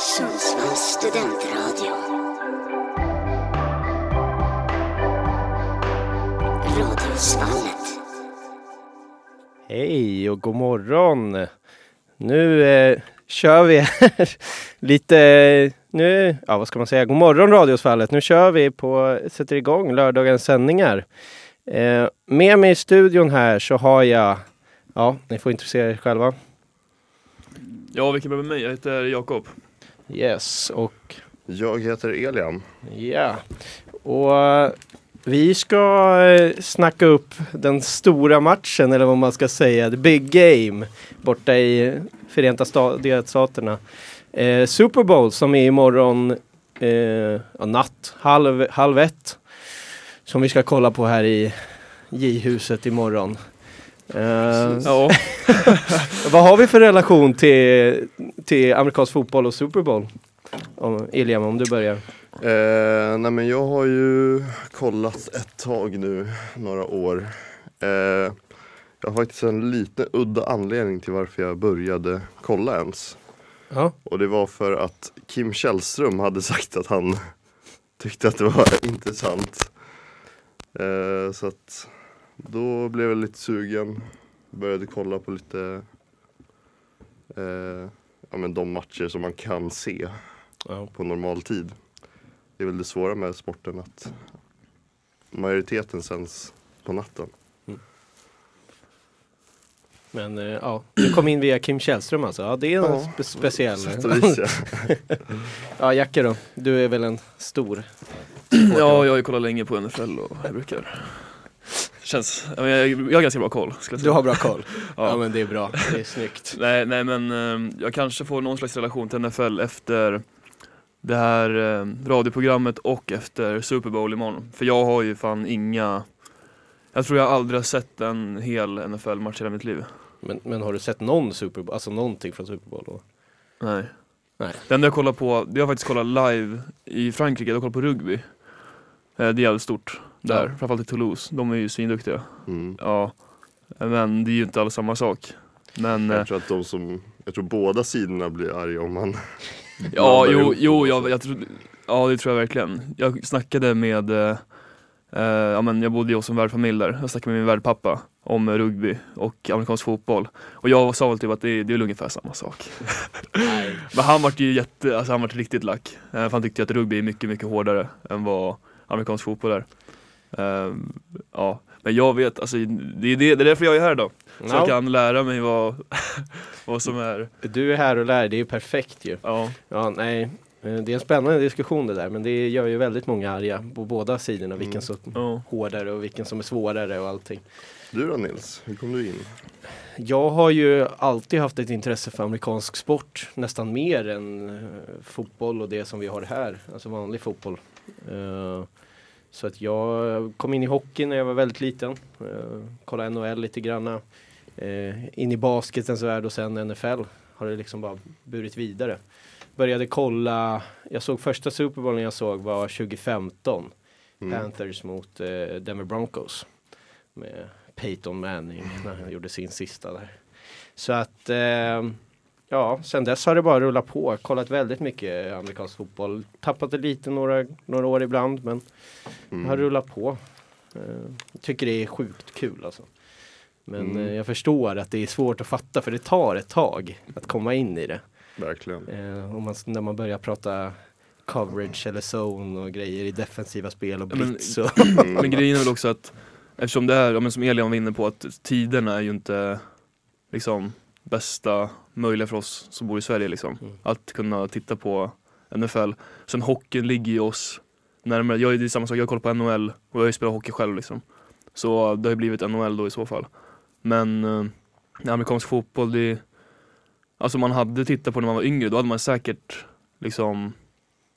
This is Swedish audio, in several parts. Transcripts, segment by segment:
Sundsvalls studentradio. Radiosvallet. Hej och god morgon! Nu eh, kör vi här lite, nu, ja vad ska man säga, god morgon Radiosvallet. Nu kör vi på, sätter igång lördagens sändningar. Eh, med mig i studion här så har jag, ja ni får intressera er själva. Ja, vilken börjar med mig? Jag heter Jakob. Yes, och Jag heter Elian. ja. Och eh, vi ska eh, snacka upp den stora matchen eller vad man ska säga, the big game borta i Förenta sta- delstaterna. Eh, Super Bowl som är imorgon eh, natt, halv, halv ett. Som vi ska kolla på här i J-huset imorgon. Eh, Ja, vad har vi för relation till, till amerikansk fotboll och Super Bowl? Om, Iliam, om du börjar. Eh, nej men jag har ju kollat ett tag nu, några år. Eh, jag har faktiskt en lite udda anledning till varför jag började kolla ens. Ja. Och det var för att Kim Källström hade sagt att han tyckte att det var intressant. Eh, så att då blev jag lite sugen. Började kolla på lite eh, ja, men de matcher som man kan se Ja. på normal tid. Det är väl det svåra med sporten att majoriteten sänds på natten. Men eh, ja, du kom in via Kim Källström alltså. Ja, det är en Ja, spe speciell. Vis, ja. ja, Jacke då? Du är väl en stor? ja jag har ju kollat länge på NFL och jag brukar Känns, jag, jag har ganska bra koll ska jag Du säga. har bra koll? ja. ja. men det är bra. Det är snyggt. Nej, nej men eh, jag kanske får någon slags relation till NFL efter det här eh, radioprogrammet och efter Super Bowl imorgon. För jag har ju fan inga Jag tror jag aldrig har sett en hel NFL-match i hela mitt liv. Men, men har du sett någon Super Bowl, alltså någonting från Super Bowl då? Nej. Nej. Det enda jag kollar på, det har jag faktiskt kollat live i Frankrike, jag har kollat på rugby. Eh, Det är jävligt stort där, Ja. framförallt i Toulouse. De är ju svinduktiga. Mm. Ja, men det är ju inte alls samma sak. Men, eh, Jag tror att de som, jag tror båda sidorna blir arga om man ja, jo, jo, jag, jag tror, ja det tror jag verkligen. Jag snackade med, eh, eh, ja men jag bodde ju hos en värdfamilj där, jag snackade med min värdpappa om rugby och amerikansk fotboll. Och jag sa väl typ att det, det är väl ungefär samma sak. Nej. Men han vart ju jätte, alltså han vart riktigt lack. Eh, För han tyckte att rugby är mycket, mycket hårdare än vad amerikansk fotboll är. Ehm, ja, men jag vet, alltså det är, det, det är därför jag är här då. Så jag Ja, kan lära mig vad, vad som är, du är här och lär, det är ju perfekt ju. ja. Ja, nej. eh, Det är en spännande diskussion det där, men det gör ju väldigt många arga på båda sidorna. Vilken Mm. som ja. är hårdare och vilken som är svårare och allting. Du då Nils, hur kom du in? Jag har ju alltid haft ett intresse för amerikansk sport, nästan mer än eh, fotboll och det som vi har här, alltså vanlig fotboll. Eh, så att jag kom in i hockey när jag var väldigt liten, uh, kollade NHL lite granna, eh, in i basketens värld och sen NFL har det liksom bara burit vidare. Började kolla, jag såg första Super Bowlen jag såg var 2015, Mm. Panthers mot eh, Denver Broncos. Med Peyton Manning när han gjorde sin sista där. Så att eh, ja, sen dess har det bara rullat på. Kollat väldigt mycket amerikansk fotboll. Tappat det lite några, några år ibland men Mm. har rullat på. Eh, tycker det är sjukt kul alltså. Men Mm. eh, jag förstår att det är svårt att fatta för det tar ett tag att komma in i det. Verkligen. Eh, om man, när man börjar prata coverage eller zone och grejer i defensiva spel och Ja, men- blitz och Men grejen är väl också att eftersom det är, ja, men som Elian var inne på, att tiderna är ju inte liksom bästa möjliga för oss som bor i Sverige liksom. Mm. Att kunna titta på NFL. Sen hockeyn ligger ju oss närmare. Jag det är samma sak, jag kollar på NHL och jag har ju spelat hockey själv liksom. Så det har ju blivit NHL då i så fall. Men eh, amerikansk fotboll, det Alltså man hade tittat på när man var yngre, då hade man säkert liksom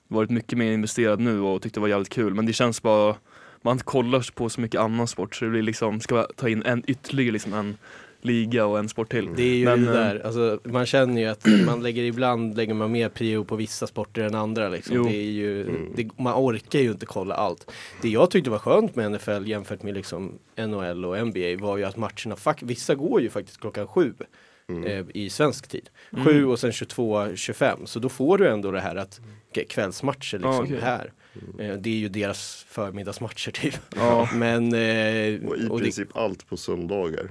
varit mycket mer investerad nu och tyckte det var jävligt kul. Men det känns bara man kollar på så mycket annan sport så det blir liksom, ska ta in en ytterligare liksom en liga och en sport till. Det är ju Men, det eh, där, alltså, man känner ju att man lägger ibland lägger man mer prio på vissa sporter än andra liksom. Det är ju, Mm. det, man orkar ju inte kolla allt. Det jag tyckte var skönt med NFL jämfört med liksom NHL och NBA var ju att matcherna, vissa går ju faktiskt klockan sju. Mm. eh, i svensk tid. Mm. 7 och sen 22-25. Så då får du ändå det här att kvällsmatcher liksom Ja, okej. här. Eh, det är ju deras förmiddagsmatcher typ. Ja. Men eh, Och i och, det, princip allt på söndagar.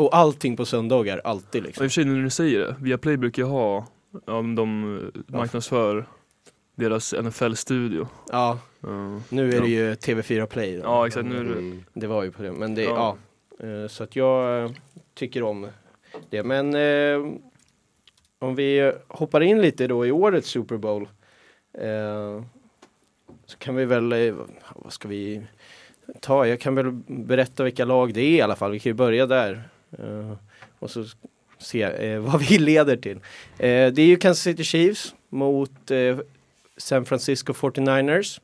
Och allting på söndagar, alltid Och i liksom. och för sig när du säger det, Viaplay brukar ju ha, om de eh, marknadsför deras NFL-studio. Ja, Ja. nu är Ja. det ju TV4 Play. Då. Ja exakt, nu är det Mm. Det var ju på det, men det, ja. Ja. Eh, Så att jag eh, tycker om det. Men eh, om vi hoppar in lite då i årets Super Bowl. Eh, så kan vi väl, vad ska vi ta? Jag kan väl berätta vilka lag det är i alla fall. Vi kan ju börja där. Eh, och så se eh, vad vi leder till. Eh, det är ju Kansas City Chiefs mot eh, San Francisco 49ers.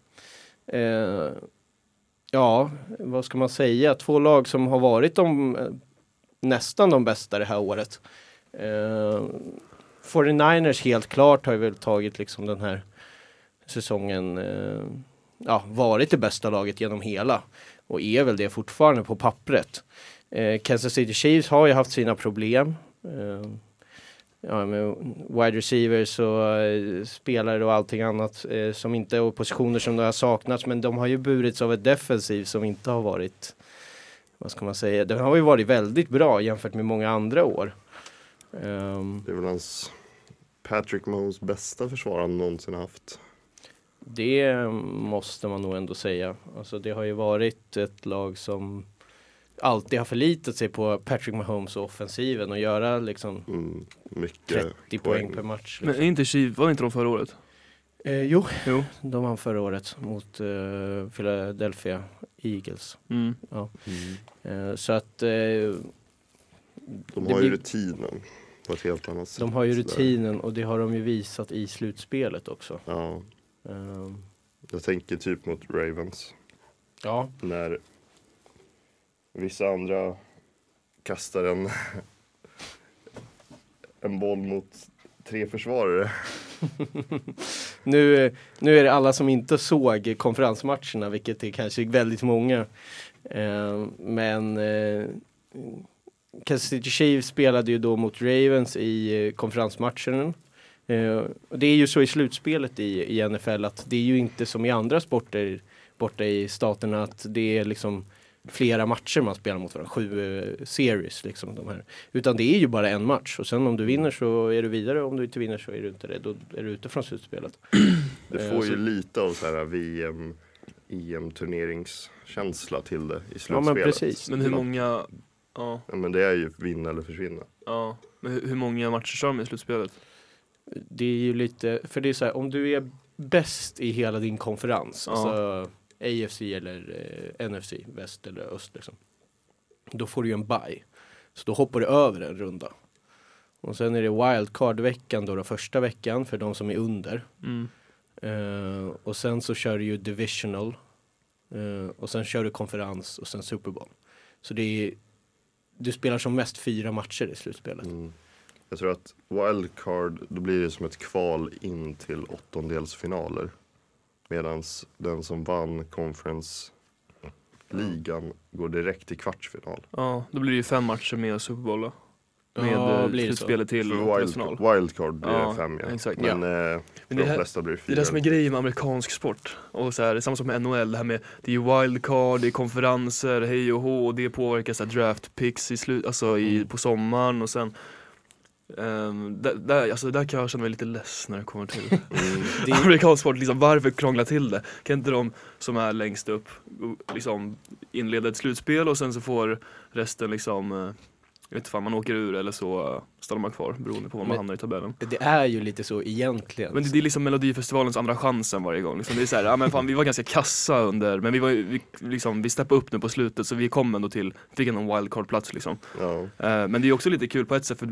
Ja, vad ska man säga? Två lag som har varit de nästan de bästa det här året. 49ers helt klart har ju väl tagit liksom den här säsongen eh, ja, varit det bästa laget genom hela och är väl det fortfarande på pappret. Eh, Kansas City Chiefs har ju haft sina problem. Eh, ja, med wide receivers och eh, spelare och allting annat eh, som inte och positioner som har saknats men de har ju burits av ett defensiv som inte har varit vad ska man säga, den har ju varit väldigt bra jämfört med många andra år. Ehm, Det är väl hans Patrick Mahomes bästa försvar han någonsin haft. Det måste man nog ändå säga. Alltså det har ju varit ett lag som alltid har förlitat sig på Patrick Mahomes och offensiven och göra liksom Mm, mycket 30 poäng per match. Men Liksom. är inte Chief, var inte de förra året? Eh, jo, Jo. de vann förra året mot eh, Philadelphia Eagles. Mm. Eh, så att eh, De har ju blir- rutinen på ett helt annat sätt. de har ju rutinen och det har de ju visat i slutspelet också. Ja, Eh, jag tänker typ mot Ravens. ja, När vissa andra kastar en, en boll mot tre försvarare. Nu, nu är det alla som inte såg konferensmatcherna, vilket är kanske väldigt många. Eh, men eh, Kansas City Chiefs spelade ju då mot Ravens i eh, konferensmatchen. Eh, och det är ju så i slutspelet i, i NFL att det är ju inte som i andra sporter borta i staterna att det är liksom flera matcher man spelar mot varandra, sju eh, series liksom de här. Utan det är ju bara en match och sen om du vinner så är du vidare, om du inte vinner så är du inte det, då är du ute från slutspelet. Det Eh, får så- ju lite av så här VM, EM-turneringskänsla till det i Ja slutspelet. men precis. Men hur många, ja, Ja, men det är ju vinna eller försvinna. ja. Men hur, hur många matcher kör de i slutspelet? Det är ju lite, för det är så här, om du är bäst i hela din konferens, Ja. alltså AFC eller eh, NFC, väst eller öst liksom. Då får du ju en bye. Så då hoppar du över en runda. Och sen är det wildcard-veckan då, då första veckan för de som är under. Mm. Eh, och sen så kör du ju divisional. eh, och sen kör du konferens och sen Super Bowl. Så det är, du spelar som mest fyra matcher i slutspelet. Mm. Jag tror att wildcard, då blir det som ett kval in till åttondelsfinaler. Medan den som vann conference ligan går direkt till kvartsfinal. Ja, då blir det ju fem matcher med Super Bowl då. Med Ja, eh, slutspelet till För final. wild, wildcard blir Ja, det fem ja. exakt. Men eh, Men för det de här- flesta blir det Det är fyra. det som är grejen med amerikansk sport. Och så här, det är samma som med NHL, det här med det är ju wildcard, det är konferenser, hej och hå och det påverkar så här draft picks i slut, alltså i, Mm. på sommaren och sen Um, där, där, alltså där kan jag känna mig lite less när det kommer till Mm. Det- amerikansk sport, liksom, varför krångla till det? Kan inte de som är längst upp liksom inleda ett slutspel och sen så får resten liksom, eh, jag vet inte fan, man åker ur eller så eh, stannar man kvar beroende på var man Men- hamnar i tabellen. Det är ju lite så egentligen. Men det, det är liksom Melodifestivalens andra chansen varje gång. Liksom det är så här, ja men fan vi var ganska kassa under, men vi var vi, liksom, vi steppade upp nu på slutet så vi kom ändå till, fick en wildcard-plats liksom. Ja. Eh, men det är också lite kul på ett sätt för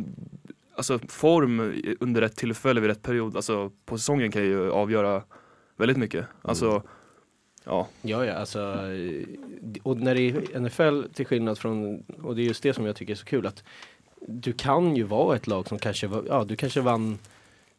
Alltså form under rätt tillfälle vid rätt period, alltså på säsongen kan ju avgöra väldigt mycket. Alltså, ja. Ja, ja, alltså. Och när det är NFL till skillnad från, och det är just det som jag tycker är så kul att du kan ju vara ett lag som kanske, var- ja du kanske vann,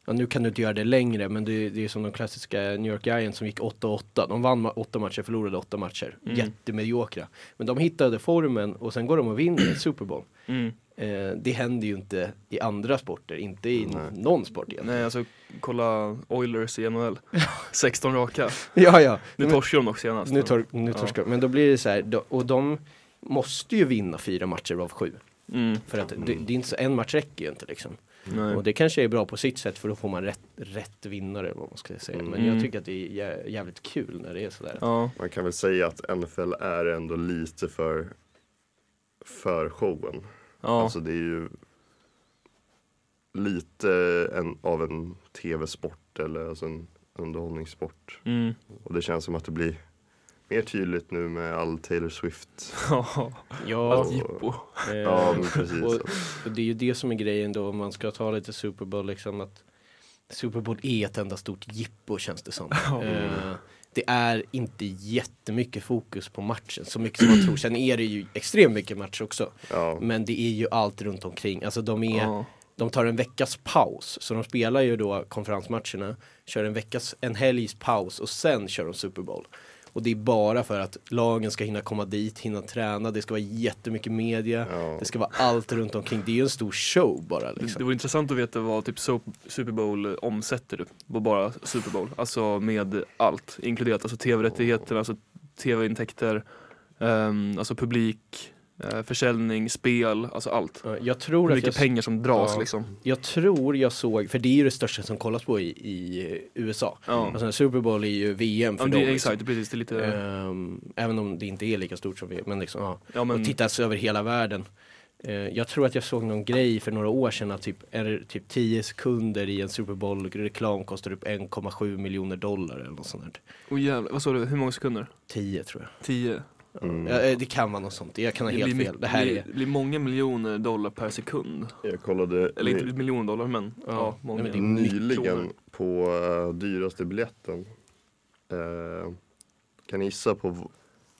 ja nu kan du inte göra det längre men det, det är som de klassiska New York Giants som gick 8-8. De vann åtta matcher, förlorade åtta matcher. Mm. Jättemediokra. Men de hittade formen och sen går de och vinner Super Bowl. Mm. Eh, det händer ju inte i andra sporter, inte i Nej. någon sport egentligen. Nej alltså kolla Oilers i NHL. 16 raka. Ja, ja. Nu Men- torskade de också senast. Nu, tor- nu Ja. torskar Men då blir det så här, då, och de måste ju vinna fyra matcher av sju. Mm. För att det, det är inte så, en match räcker ju inte liksom. Nej. Och det kanske är bra på sitt sätt för då får man rätt, rätt vinnare vad man ska säga. Men Mm. jag tycker att det är jä- jävligt kul när det är sådär. Ja. Man kan väl säga att NFL är ändå lite för för showen. Ja. Alltså det är ju lite en, av en tv-sport eller alltså en underhållningssport. Mm. Och det känns som att det blir mer tydligt nu med all Taylor Swift. Ja. Allt jippo. eh, Ja men precis. och, och det är ju det som är grejen då om man ska ta lite Super Bowl liksom att Super Bowl är ett enda stort jippo känns det som. Eh, det är inte jättemycket fokus på matchen, så mycket som man tror. Sen är det ju extremt mycket match också. Ja, Men det är ju allt runt omkring. Alltså de, är, Ja. de tar en veckas paus. Så de spelar ju då konferensmatcherna, kör en veckas, en helgs paus och sen kör de Super Bowl. Och det är bara för att lagen ska hinna komma dit, hinna träna, det ska vara jättemycket media. ja. Det ska vara allt runt omkring. Det är ju en stor show bara Det liksom. vore intressant att veta vad typ so- Super Bowl omsätter du på bara Super Bowl. Alltså med allt inkluderat, alltså tv-rättigheter, alltså tv-intäkter, ehm, alltså publik, eh, försäljning, spel, alltså allt. Ja, Jag Hur tror, att mycket jag, pengar som dras Ja. liksom. jag tror jag såg, för det är ju det största som kollas på i, i USA. Ja, Alltså Super Bowl är ju VM för ja dem. är liksom. exakt, precis. Det är lite, Ehm, även om det inte är lika stort som VM. Men liksom, ja. ja men, och tittas över hela världen. Eh, jag tror att jag såg någon grej för några år sedan att typ, är typ 10 sekunder i en Super Bowl reklam kostar upp 1,7 miljoner dollar eller något sånt där. oh jävlar, vad sa du, hur många sekunder? 10 tror jag. 10? Mm. Ja, eh, det kan vara något sånt, jag kan ha helt blir, fel. Det här blir, är... blir många miljoner dollar per sekund. Jag kollade Eller inte miljoner dollar men ja, Ja, många. nej, men nyligen kronor. på uh, dyraste biljetten. Eh, kan ni gissa på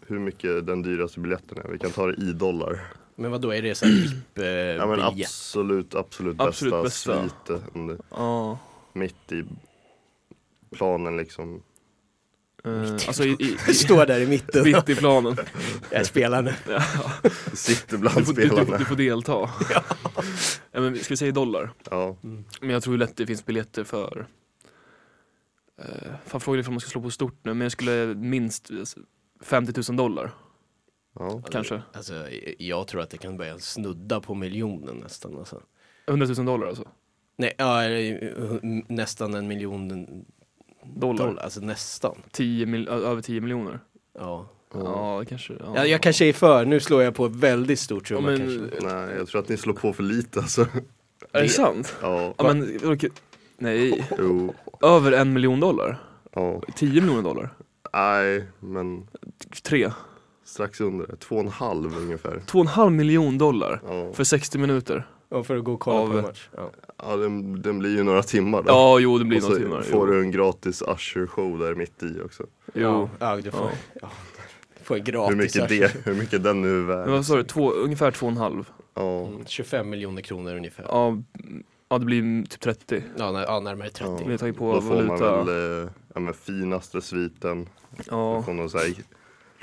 hur mycket den dyraste biljetten är? Vi kan ta det i dollar. Men vad då är det så här VIP eh, Ja men absolut, absolut, Absolut bästa, bästa. sviten. Ja. Mitt i planen liksom. Eh, alltså i, i, i, Står där i mitten, mitt i planen. jag spelar nu. Ja. Sitter Du, bland får, du, du, spelarna. du får delta. Ja. men ska vi säga dollar? Ja, Men jag tror lätt det finns biljetter för uh, Fan frågan är om man ska slå på stort nu men jag skulle minst 50 000 dollar ja. kanske. Alltså, jag tror att det kan börja snudda på miljonen nästan. Alltså. 100 000 dollar alltså. Nej, ja, eh, nästan en miljon Dollar. dollar. Alltså nästan. 10 mil, ö- över 10 miljoner. Ja. Ja, det kanske. Ja. Ja, jag kanske är för, nu slår jag på ett väldigt stort Ja, trumma men, kanske. Nej, jag tror att ni slår på för lite alltså. är det sant? Ja, Ja, men, okej. nej, jo, över en miljon dollar? ja. 10 miljoner dollar? Nej, men Tre? strax under. Två och en halv ungefär. Två och en halv miljon dollar Ja, för 60 minuter? Ja, för att gå och kolla Av- på en match. Ja. ja den, den blir ju några timmar då. Ja, jo det blir och några så timmar. får jo. du en gratis Usher-show där mitt i också. Jo. Ja, du får, Ja. ja. får gratis hur, mycket det, hur mycket den nu är värd. Vad sa du, två, ungefär två och en halv? Ja, Mm, 25 miljoner kronor ungefär. Ja, mm, ja det blir typ 30. Ja, när, ja närmare 30. Ja. Med Ja. tanke på då får man valuta. väl eh, ja, men finaste sviten. Ja, Får någon så här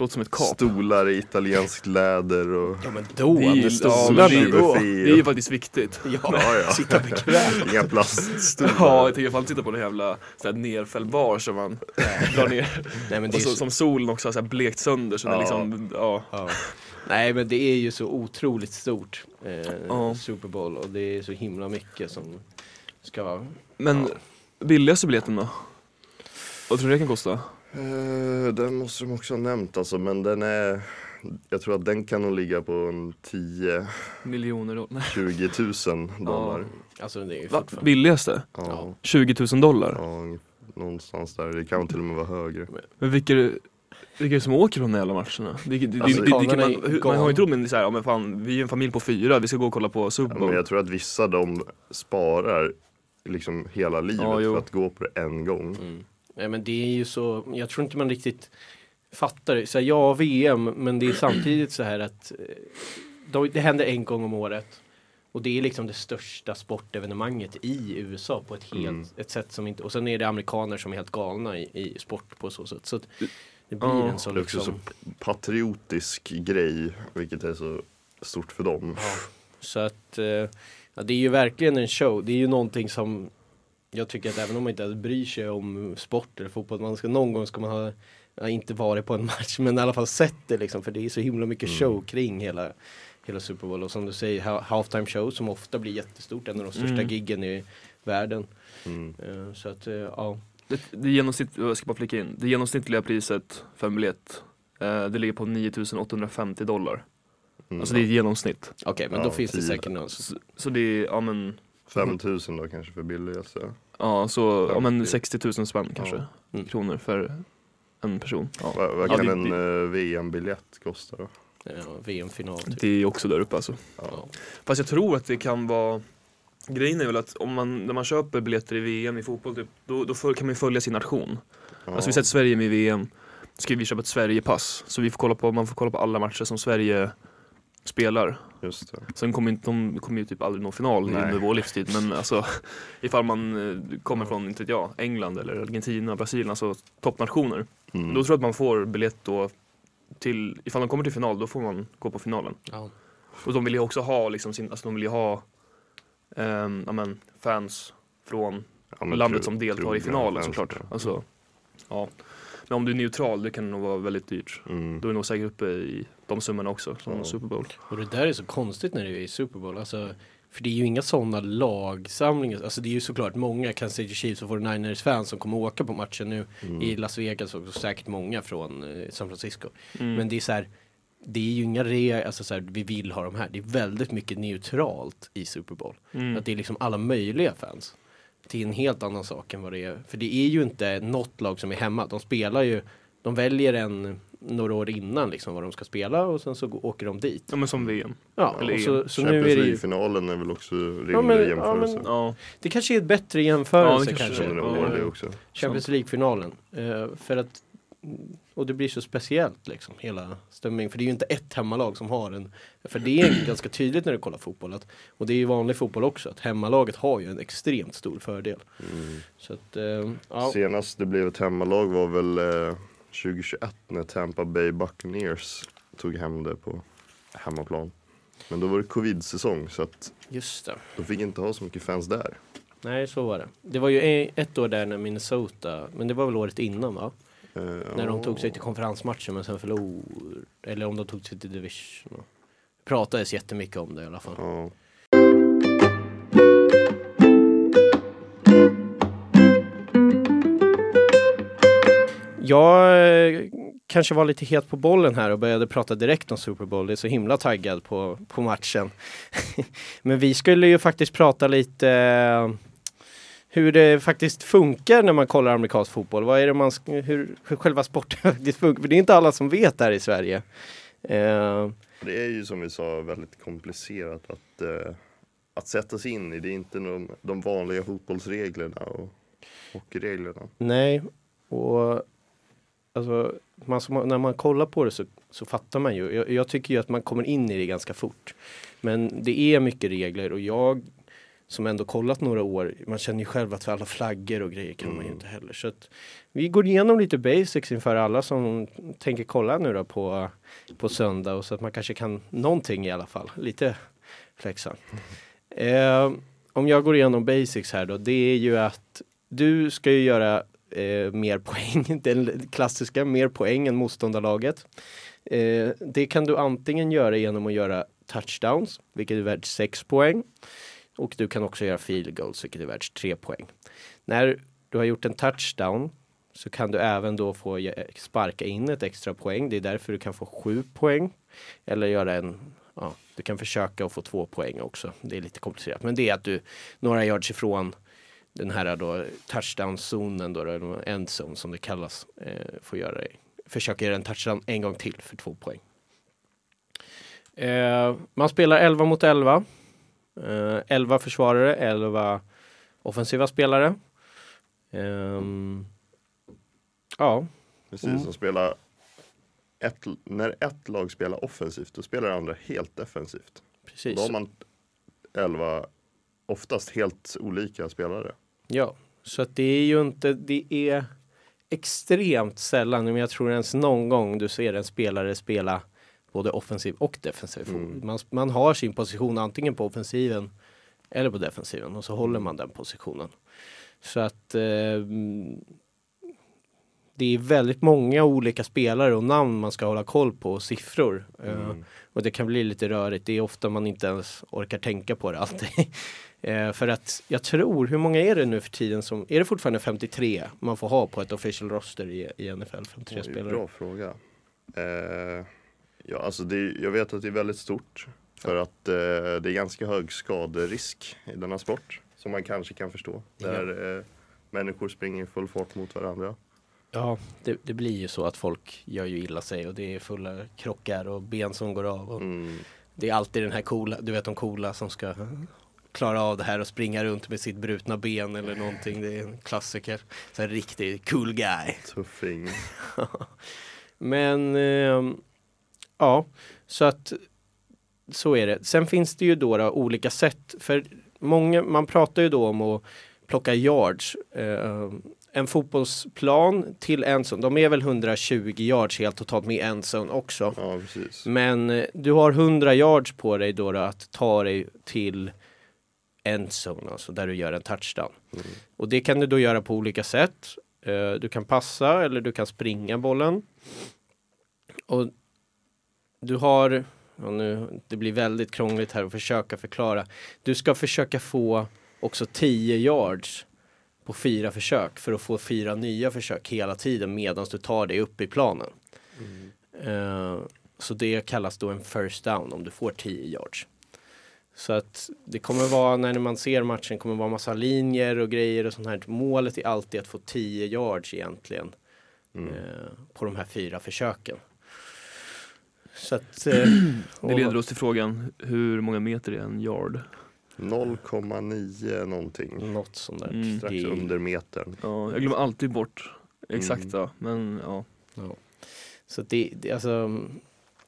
låter som ett kap. stolar i italienskt läder och men då, Det är ja, stolarna men det är- då. buffé. Det är ju faktiskt viktigt. Ja, Ja, ja. sitta bekvämt. Inga plaststolar. Ja, jag tänker ifall sitta på den jävla sån här nerfällbar som man drar ner. Nej, men det Och är så, så, som solen också har så här blekt sönder så det Ja. liksom, ja. ja. Nej, men det är ju så otroligt stort. Eh, Ja. Super Bowl och det är så himla mycket som ska... Men billigaste biljetten då? Vad tror du det kan kosta? Eh, den måste de också ha nämnt alltså, men den är Jag tror att den kan nog ligga på en 10-20 Miljoner dollar? 000 dollar. Alltså det är ju Va? fortfarande... Billigaste? Ja, 20 000 dollar? ja, någonstans där. Det kan till och med vara högre. Men vilka, vilka är det som åker på de jävla matcherna? Det, det, det, Alltså, det, man, har ju inte råd med så här, ja, men fan, vi är en familj på fyra, vi ska gå och kolla på Super Ja, Bowl. men jag tror att vissa de sparar liksom hela livet Ja, för att gå på det en gång. Mm. Nej men det är ju så, jag tror inte man riktigt fattar det. Så här, ja, VM, men det är samtidigt så här att eh, då- det händer en gång om året. Och det är liksom det största sportevenemanget i USA på ett helt Mm. ett sätt som inte, och sen är det amerikaner som är helt galna i, i sport på så sätt. Så att det blir Ja, en sån Det är också liksom, så patriotisk grej, vilket är så stort för dem. ja. Så att eh, ja, det är ju verkligen en show. Det är ju någonting som jag tycker att även om man inte bryr sig om sport eller fotboll, man ska, någon gång ska man ha ja, inte varit på en match men i alla fall sett det liksom för det är så himla mycket Mm. show kring hela, hela Super Bowl och som du säger ha- halftime show som ofta blir jättestort, en av de största Mm. giggen i världen. Mm. Eh, så att eh, ja, Det, det, genomsnitt, jag ska bara flika in, det genomsnittliga priset för en biljett eh, det ligger på 9850 dollar. Mm. Alltså det är ett genomsnitt. okej men Ja, då finns det tio. säkert någon. Så, så det är, ja men, 5000 då kanske för billigaste. ja, så, ja, men 50. 60 000 spänn kanske, Ja. Mm. kronor för en person. Ja. Vad, vad kan en eh, VM-biljett kosta då? Ja, VM-final. Typ. Det är också där uppe alltså. Ja. Fast jag tror att det kan vara Grejen är väl att om man, när man köper biljetter i VM i fotboll typ, då, då för, kan man ju följa sin nation. Ja. Alltså vi sätter Sverige med i VM, ska vi köpa ett Sverige-pass. Så vi får kolla på, man får kolla på alla matcher som Sverige spelar. Just det. Sen kommer inte, de kommer ju typ aldrig nå final Nej. under vår livstid. Men alltså ifall man eh, kommer från, inte jag, England eller Argentina, Brasilien, alltså toppnationer. Mm. Då tror jag att man får biljett då till, ifall de kommer till final, då får man gå på finalen. Ja. Och de vill ju också ha liksom sin, alltså de vill ju ha ehm, ja, men, fans från Ja, landet tro- som deltar trogna i finalen fans, såklart. ja. Alltså, ja. Men om du är neutral, det kan nog vara väldigt dyrt. Mm. Då är du nog säkert uppe i de summorna också, som Ja. Super Bowl. Och det där är så konstigt när det är i Super Bowl. Alltså, för det är ju inga sådana lagsamlingar. Alltså det är ju såklart många Kansas City Chiefs och 49ers fans som kommer åka på matchen nu Mm. i Las Vegas och säkert många från eh, San Francisco. Mm. Men det är så här. Det är ju inga re, alltså så här, vi vill ha de här. Det är väldigt mycket neutralt i Super Bowl. Mm. Att det är liksom alla möjliga fans. Det är en helt annan sak än vad det är. För det är ju inte något lag som är hemma. De spelar ju, de väljer en några år innan liksom vad de ska spela och sen så åker de dit. Ja men som VM. Ja, Eller och så, EM. så nu Champions är det ju, League-finalen är väl också rimlig Ja, men- ja, jämförelse. men- Ja. det kanske är ett bättre jämförelse Ja, det kanske kanske. Ja, ja. också. Champions League-finalen. Eh, för att och det blir så speciellt liksom hela stämningen. För det är ju inte ett hemmalag som har en. För det är ganska tydligt när du kollar fotboll. Att, och det är ju vanlig fotboll också. Att hemmalaget har ju en extremt stor fördel. Mm. Så att, eh, ja. Senast det blev ett hemmalag var väl eh, 2021 när Tampa Bay Buccaneers tog hem det på hemmaplan. Men då var det covid-säsong så att Just det. de fick inte ha så mycket fans där. Nej, så var det. Det var ju ett år där när Minnesota, men det var väl året innan va? Eh, När de tog sig till konferensmatchen men sen förlorade. Eller om de tog sig till division. Det pratades jättemycket om det i alla fall. Ja. Jag eh, kanske var lite het på bollen här och började prata direkt om Super Bowl. Det är så himla taggad på, på matchen. Men vi skulle ju faktiskt prata lite eh, hur det faktiskt funkar när man kollar amerikansk fotboll. Vad är det man, hur, hur själva sporten faktiskt funkar. För det är inte alla som vet här i Sverige. Eh, Det är ju som vi sa väldigt komplicerat att, eh, att sätta sig in i. Det är inte de, de vanliga fotbollsreglerna och hockeyreglerna. nej, och alltså, man, när man kollar på det så, så fattar man ju. Jag, jag tycker ju att man kommer in i det ganska fort. Men det är mycket regler och jag som ändå kollat några år, man känner ju själv att för alla flaggor och grejer kan man ju Mm. inte heller. Så att vi går igenom lite basics inför alla som tänker kolla nu då på, på söndag och så att man kanske kan någonting i alla fall, lite flexa. Eh, om jag går igenom basics här då, det är ju att du ska ju göra eh, mer poäng, den klassiska, mer poäng än motståndarlaget. Eh, det kan du antingen göra genom att göra touchdowns, vilket är värt 6 poäng. Och du kan också göra field goals, vilket är värt 3 poäng. När du har gjort en touchdown så kan du även då få sparka in ett extra poäng. Det är därför du kan få 7 poäng. Eller göra en, ja, du kan försöka att få 2 poäng också. Det är lite komplicerat, men det är att du några yards ifrån den här då touchdown-zonen då, eller endzone som det kallas, eh, får göra det. Försöka göra en touchdown en gång till för två poäng. Eh, man spelar 11 mot 11. Eh, 11 försvarare, 11 offensiva spelare. Ehm, ja, Precis, Mm. som spelar ett, när ett lag spelar offensivt, då spelar det andra helt defensivt. precis. Då har man 11, oftast helt olika spelare. Ja, så att det är ju inte, det är extremt sällan, men jag tror ens någon gång du ser en spelare spela både offensiv och defensiv. Mm. Man, man har sin position antingen på offensiven eller på defensiven och så håller man den positionen. Så att eh, det är väldigt många olika spelare och namn man ska hålla koll på och siffror. Eh, Mm. och det kan bli lite rörigt. Det är ofta man inte ens orkar tänka på det alltid. Eh, för att jag tror, hur många är det nu för tiden som, är det fortfarande 53 man får ha på ett official roster i, i NFL? 53 Oj, spelare. Bra fråga. Eh, ja, alltså det, jag vet att det är väldigt stort. För att eh, det är ganska hög skaderisk i denna sport. Som man kanske kan förstå. Där eh, människor springer i full fart mot varandra. Ja, det, det blir ju så att folk gör ju illa sig och det är fulla krockar och ben som går av. Och Mm. Det är alltid den här coola, du vet de coola som ska klara av det här och springa runt med sitt brutna ben eller någonting. Det är en klassiker. Så en riktig cool guy. Tuffing. Men ehm, ja, så att så är det. Sen finns det ju då, då olika sätt. För många, man pratar ju då om att plocka yards. Ehm, en fotbollsplan till en zone. De är väl 120 yards helt totalt med en zone också. Ja, precis. Men eh, du har 100 yards på dig då, då att ta dig till endzone, alltså där du gör en touchdown. Mm. Och det kan du då göra på olika sätt. Eh, du kan passa eller du kan springa bollen. Och du har, ja nu, det blir väldigt krångligt här att försöka förklara. Du ska försöka få också 10 yards på fyra försök för att få fyra nya försök hela tiden medan du tar dig upp i planen. Eh, så det kallas då en first down om du får 10 yards. Så att det kommer vara när man ser matchen kommer vara massa linjer och grejer och sånt här. Målet är alltid att få 10 yards egentligen Mm. eh, på de här fyra försöken. Så att, eh, Det leder oss till frågan, hur många meter är en yard? 0,9 någonting. något sånt där. Mm. Strax Det under metern. Ja, jag glömmer alltid bort exakta, men ja. Ja. Så det, det, alltså,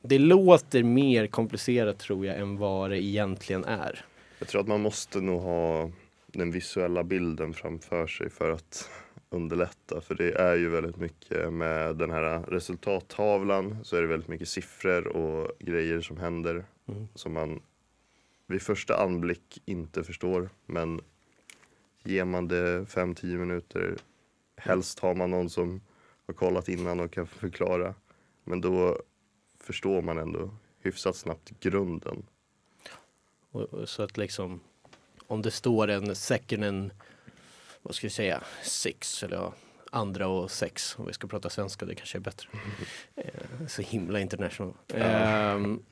det låter mer komplicerat tror jag än vad det egentligen är. Jag tror att man måste nog ha den visuella bilden framför sig för att underlätta. För det är ju väldigt mycket med den här resultattavlan så är det väldigt mycket siffror och grejer som händer Mm. som man vid första anblick inte förstår. Men ger man det 5-10 minuter, helst har man någon som har kollat innan och kan förklara. Men då förstår man ändå hyfsat snabbt grunden. Och, så att liksom om det står en second and vad ska vi säga six eller ja, andra och sex om vi ska prata svenska det kanske är bättre. Eh, så himla international. Ehm,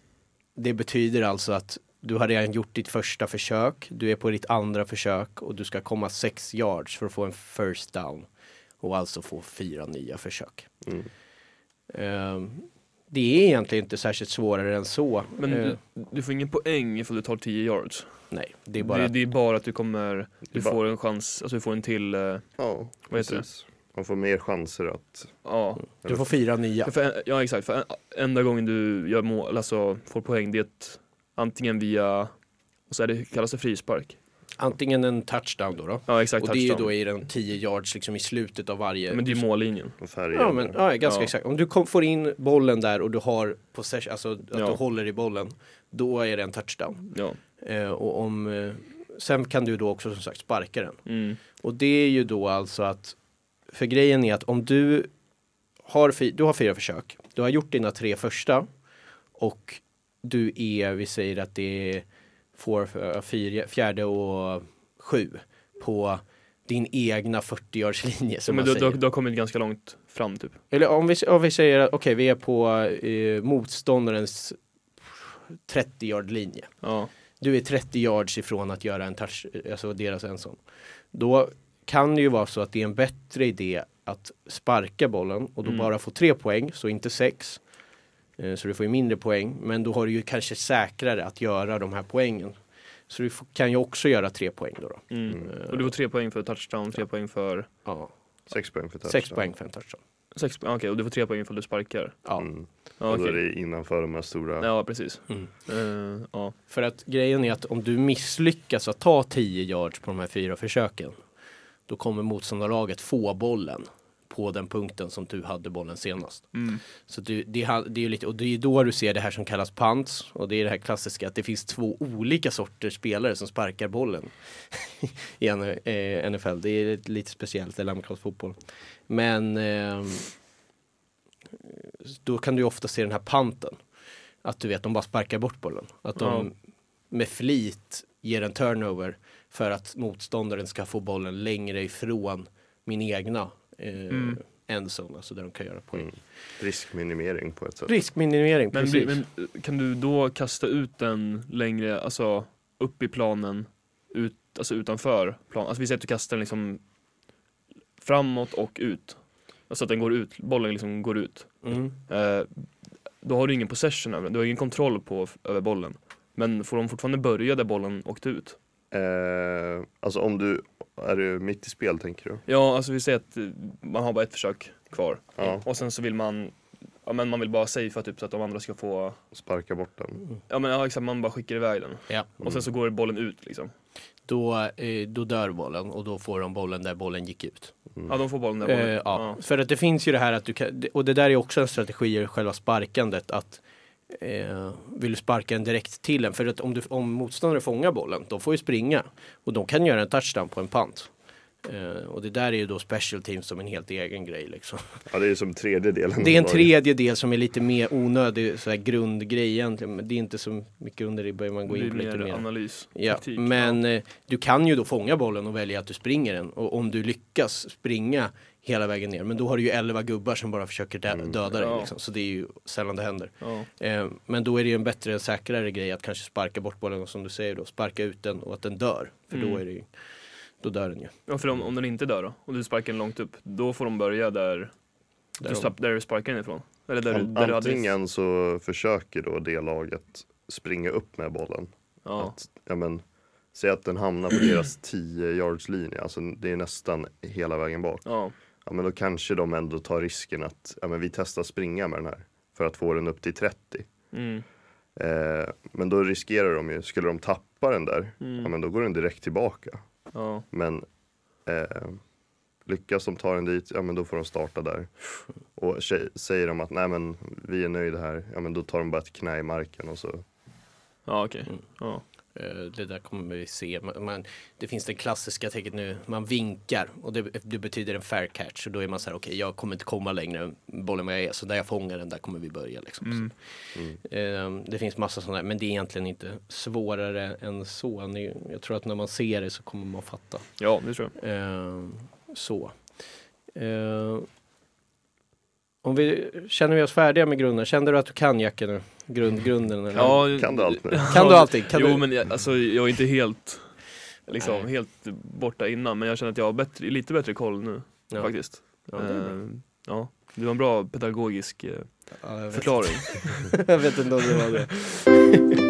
det betyder alltså att du har redan gjort ditt första försök. Du är på ditt andra försök och du ska komma sex yards för att få en first down och alltså få fyra nya försök. Mm. Ehm, det är egentligen inte särskilt svårare än så. Men Eh, du, du får ingen poäng ifall du tar 10 yards. nej, det är bara det, det är bara att du kommer, du bara- får en chans, alltså du får en till, eh, Ja, Vad heter det? precis. Man får mer chanser att... ja. du får fyra nya. För, ja exakt, för en, enda gången du gör mål, alltså får poäng det är ett, antingen via, och så är det, kallas det frispark? Antingen en touchdown då. då. Ja exakt, Och det är ju då i den 10 yards liksom i slutet av varje. Men det är mållinjen. Ja men ja, ganska Ja. exakt. Om du kom, får in bollen där och du har possession, alltså att Ja. du håller i bollen. Då är det en touchdown. Ja. Eh, och om, eh, sen kan du då också som sagt sparka den. Mm. Och det är ju då alltså att, för grejen är att om du har, fi- du har fyra försök, du har gjort dina tre första och du är, vi säger att det är får, fjärde och sju på din egna 40-yardslinje som Men man du, du, säger. du har kommit ganska långt fram typ. Eller om vi, om vi säger att okej, vi är på eh, motståndarens 30-yard linje. Ja. Du är 30 yards ifrån att göra en touch, alltså deras ensam. Då kan det ju vara så att det är en bättre idé att sparka bollen och då Mm. bara få tre poäng, så inte sex. Eh, Så du får ju mindre poäng, men då har du ju kanske säkrare att göra de här poängen. Så du kan ju också göra tre poäng då. då. Mm. Mm. Och du får tre poäng för touchdown, tre poäng för, Ja, Sex poäng för touchdown. sex poäng för en touchdown. sex, ja, okej, och du får tre poäng ifall du sparkar. Ja. Mm. Ja, och då är det innanför de här stora. Ja precis. Mm. Eh, ja. För att grejen är att om du misslyckas att ta 10 yards på de här fyra försöken. Då kommer motståndarlaget få bollen på den punkten som du hade bollen senast. Mm. Så det, ha- det är lite, och det är då du ser det här som kallas punts och det är det här klassiska att det finns två olika sorters spelare som sparkar bollen i N- eh, NFL. Det är lite speciellt, eller amerikansk fotboll. Men ehm, då kan du ofta se den här panten. Att du vet, de bara sparkar bort bollen. Att de med flit ger en turnover för att motståndaren ska få bollen längre ifrån min egna eh, Mm. endzone, alltså där de kan göra poäng. Mm. Riskminimering på ett sätt. Riskminimering, Men, precis. men eh, kan du då kasta ut den längre, alltså upp i planen, ut, alltså utanför planen? Alltså vi säger att du kastar den liksom framåt och ut. Alltså att den går ut, bollen liksom går ut. Mm. Eh, då har du ingen possession över den, du har ingen kontroll på, över bollen. Men får de fortfarande börja där bollen åkte ut? Eh, alltså om du, är du mitt i spel tänker du? Ja, alltså vi säger att eh, man har bara ett försök kvar. Ja, Och sen så vill man, ja men man vill bara safea typ så att de andra ska få, sparka bort den. ja men ja, exakt, man bara skickar iväg den. Ja. Och sen så går bollen ut liksom. Då, eh, då dör bollen och då får de bollen där bollen gick ut. Ja, de får bollen där Eh, bollen. ja. För att det finns ju det här att du kan, och det där är också en strategi i själva sparkandet att eh, vill du sparka den direkt till en för att om, du, om motståndare fångar bollen, de får ju springa och de kan göra en touchdown på en punt. Eh, och det där är ju då special teams som en helt egen grej liksom. Ja, det är som tredje delen. Det är en tredje del som är lite mer onödig så här grundgrej egentligen. Men det är inte så mycket under det börjar man gå in på lite mer mer. analys, Ja, taktik. men ja. eh, du kan ju då fånga bollen och välja att du springer den. Och om du lyckas springa hela vägen ner, men då har du ju 11 gubbar som bara försöker dö- Mm. döda dig. Ja. Liksom. Så det är ju sällan det händer. ja. Eh, men då är det ju en bättre, säkrare grej att kanske sparka bort bollen och som du säger då, sparka ut den och att den dör. För då Mm. är det ju, då dör den ju. ja, för om, om den inte dör då, och du sparkar den långt upp, då får de börja där, Där du, de- där du sparkar den ifrån. Eller där, du- An- där du hade Antingen så försöker då det laget springa upp med bollen. Ja, Att, ja, men, säg att den hamnar på deras 10 yards linje, alltså det är nästan hela vägen bak. ja, Ja, men då kanske de ändå tar risken att ja, men vi testar springa med den här för att få den upp till 30. mm, Eh, men då riskerar de ju, skulle de tappa den där, mm, ja men då går den direkt tillbaka. ja, Men eh, lyckas de ta den dit, ja men då får de starta där. Och säger de att nej men vi är nöjda här, ja men då tar de bara ett knä i marken och så. ja okej. Mm. Ja. Eh, Det där kommer vi se. Man, det finns det klassiska tecknet nu, man vinkar och det, det betyder en fair catch. Och då är man så här, okej jag kommer inte komma längre än bollen vad jag är. Så där jag fångar den, där kommer vi börja. Liksom. Mm. Eh, det finns massa sådana, men det är egentligen inte svårare än så. Jag tror att när man ser det så kommer man fatta. ja, det tror jag. Eh, så. Om vi, känner vi oss färdiga med grunden? Kände du att du kan Jacke nu? Grund, grunden? Eller? Ja, Kan du allt nu? Kan du allting? Kan jo du? men jag, alltså, jag är inte helt liksom Nej. helt borta innan men jag känner att jag har bättre, lite bättre koll nu Ja. faktiskt. Ja, det är bra. Eh, ja, det var en bra pedagogisk eh, Ja, jag förklaring. jag vet inte om det var det.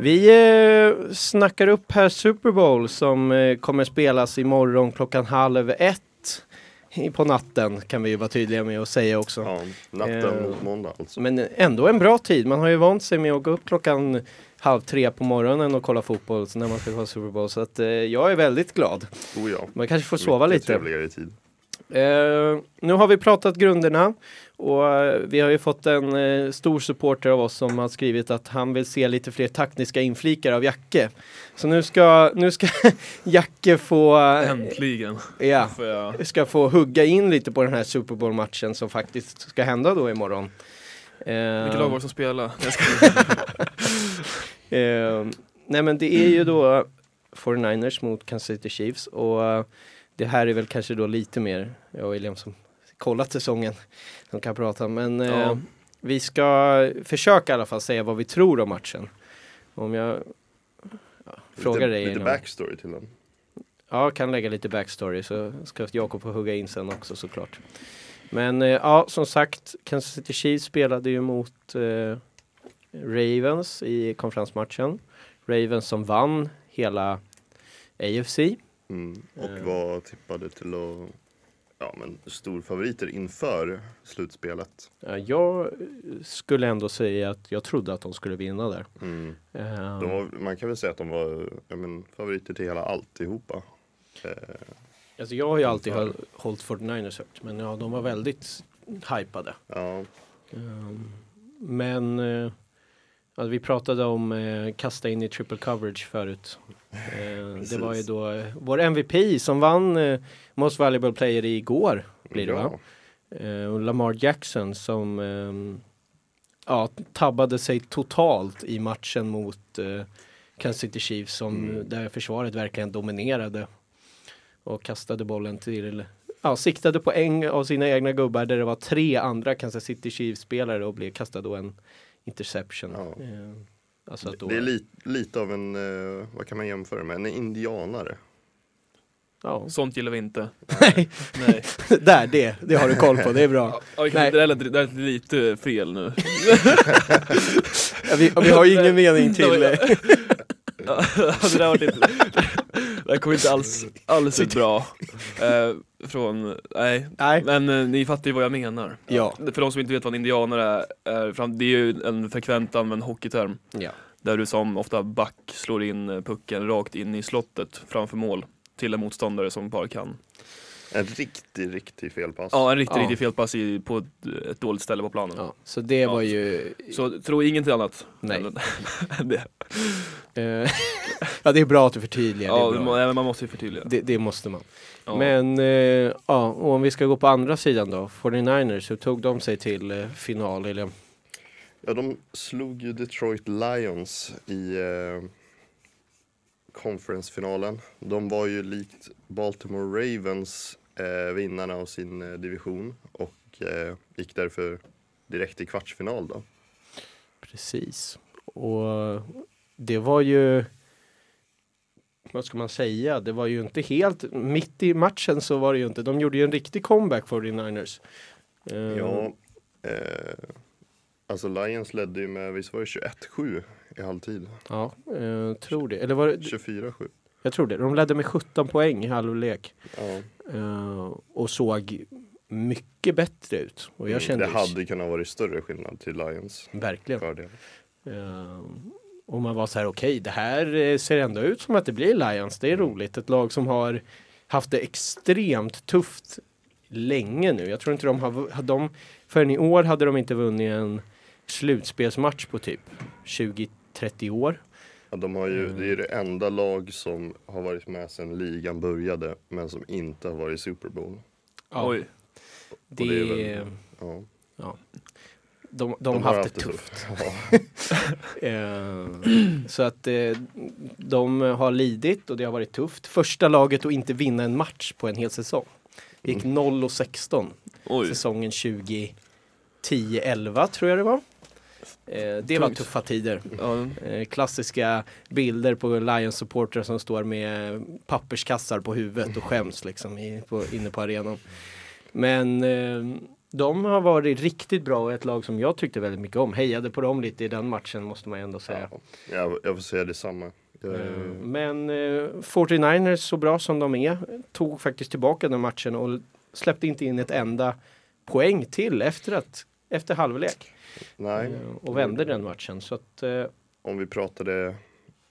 Vi eh, snackar upp här Super Bowl som eh, kommer spelas imorgon klockan halv ett på natten kan vi ju vara tydliga med att säga också. Ja, natten Eh, mot måndag alltså. Men ändå en bra tid. Man har ju vant sig med att gå upp klockan halv tre på morgonen och kolla fotboll när man ska kolla Super Bowl. Så att, eh, jag är väldigt glad. Oh ja. Man kanske får sova Mycket lite. trevligare tid. Eh, nu har vi pratat grunderna och eh, vi har ju fått en eh, stor supporter av oss som har skrivit att han vill se lite fler taktiska inflikar av Jacke. Så nu ska, nu ska Jacke få, eh, Äntligen ja, jag ska få hugga in lite på den här Super Bowl-matchen som faktiskt ska hända då imorgon. Eh, Vilket lag var det som spelade? Eh, nej men det är ju då 49ers mot Kansas City Chiefs och det här är väl kanske då lite mer, jag och William som kollat säsongen som kan prata men eh, Ja. vi ska försöka i alla fall säga vad vi tror om matchen. Om jag ja, frågar lite, dig Lite innan. backstory till den. Ja, jag kan lägga lite backstory så ska Jakob få hugga in sen också såklart. Men eh, ja, som sagt, Kansas City Chiefs spelade ju mot eh, Ravens i konferensmatchen. Ravens som vann hela AFC. Mm. Och Eh. var tippade till att ja, men storfavoriter inför slutspelet. Ja, jag skulle ändå säga att jag trodde att de skulle vinna där. Mm. Eh, var, man kan väl säga att de var ja, men, favoriter till hela alltihopa. Eh, alltså jag har ju alltid Inför. håll- hållit 49ers högt, men ja, de var väldigt hypade. ja, Ehm, Men eh, alltså vi pratade om eh, kasta in i triple coverage förut. Eh, det var ju då eh, vår MVP som vann eh, Most Valuable Player igår. Blir det va? Eh, och Lamar Jackson som ehm, ja, tabbade sig totalt i matchen mot eh, Kansas City Chiefs som Mm. där försvaret verkligen dominerade. Och kastade bollen till Ja, siktade på en av sina egna gubbar där det var tre andra Kansas City Chiefs-spelare och blev kastad då en interception. Ja. Eh, alltså att då, Det är li, lite av en, eh, vad kan man jämföra med, en indianare. ja. Sånt gillar vi inte. Nej, Nej. där det, det har du koll på, det är bra. Ja, det, Nej. där lät, det där lät lite fel nu. Ja, vi, vi har ju ingen mening till det där var inte, det kom inte alls, alls ut bra. Eh, från, nej, Nej, men eh, ni fattar ju vad jag menar. Ja. För de som inte vet vad en indianare är, är fram, det är ju en frekvent använd hockeyterm. ja. Där du som ofta back slår in eh, pucken rakt in i slottet framför mål till en motståndare som bara kan. En riktig, riktig felpass. Ja, en riktigt, Ja. riktigt felpass i, på ett, ett dåligt ställe på planen. ja. Så det Ja, var ju Så tro ingenting annat. Nej. än det. Eh, ja, det är bra att du förtydligar. Ja, det, är man, bra. man måste ju förtydliga. Det, det måste man. Ja. Men eh, ja, och om vi ska gå på andra sidan då. 49ers, hur tog de sig till eh, final? Eller, Ja, de slog ju Detroit Lions i eh, conference-finalen. De var ju likt Baltimore Ravens vinnarna av sin eh, division och eh, gick därför direkt till kvartsfinal då. precis. Och det var ju vad ska man säga? Det var ju inte helt mitt i matchen så var det ju inte. De gjorde ju en riktig comeback 49ers. Eh, Ja, eh, alltså Lions ledde ju med, visst var det 21-7 i halvtid? ja eh, tror det. Eller var det? 24-7. Jag tror det. De ledde med 17 poäng i halvlek. Ja. Eh, och såg mycket bättre ut. Och jag kände Mm, det hade kunnat vara större skillnad till Lions verkligen. fördel. Eh, och man var så här, okej, det här eh, ser ändå ut som att det blir Lions. Det är roligt. Ett lag som har haft det extremt tufft länge nu. Jag tror inte de har, de, förrän i år hade de inte vunnit en slutspelsmatch på typ 20-30 år. Ja, de har ju, Mm. det är det enda lag som har varit med sedan ligan började men som inte har varit i Super Bowl. Oj. det, det är väl- Ja. de, de, har haft det tufft. Ja. Eh, så att eh, de har lidit och det har varit tufft. Första laget att inte vinna en match på en hel säsong. Det gick 0 och 16 Oj. säsongen 2010-11 tror jag det var. Eh, det var tuffa tider. Eh, klassiska bilder på Lions supportrar som står med papperskassar på huvudet och skäms liksom i, på, inne på arenan. Men eh, de har varit riktigt bra och ett lag som jag tyckte väldigt mycket om. Hejade på dem lite i den matchen måste man ändå säga. Ja. Jag, jag får säga detsamma. Eh, Men eh, 49ers så bra som de är tog faktiskt tillbaka den matchen och släppte inte in ett enda poäng till efter att efter halvlek nej, eh, och vände den matchen så att eh, om vi pratade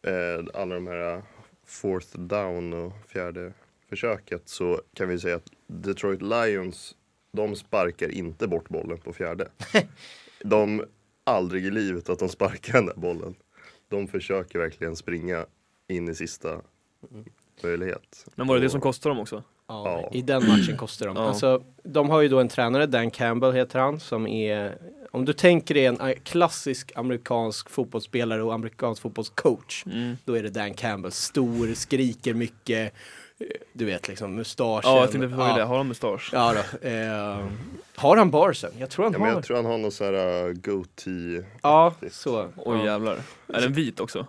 eh, alla de här fourth down och fjärde försöket så kan vi säga att Detroit Lions de sparkar inte bort bollen på fjärde. De aldrig i livet att de sparkar den där bollen. De försöker verkligen springa in i sista möjlighet. men var det det Och- som kostade dem också? Ja, Ja. i den matchen kostar de. Ja. Alltså, de har ju då en tränare, Dan Campbell heter han, som är om du tänker dig en eh, klassisk amerikansk fotbollsspelare och amerikansk fotbollscoach, Mm. då är det Dan Campbell. Stor, skriker mycket, eh, du vet liksom mustaschen. Ja, jag tänkte fråga ja. det. Har de mustasch? Ja då. Eh, har han barsen? Jag tror han Ja, men har. jag tror han har någon sån här uh, goatee. Ja, så. Oj ja. jävlar. Är den vit också?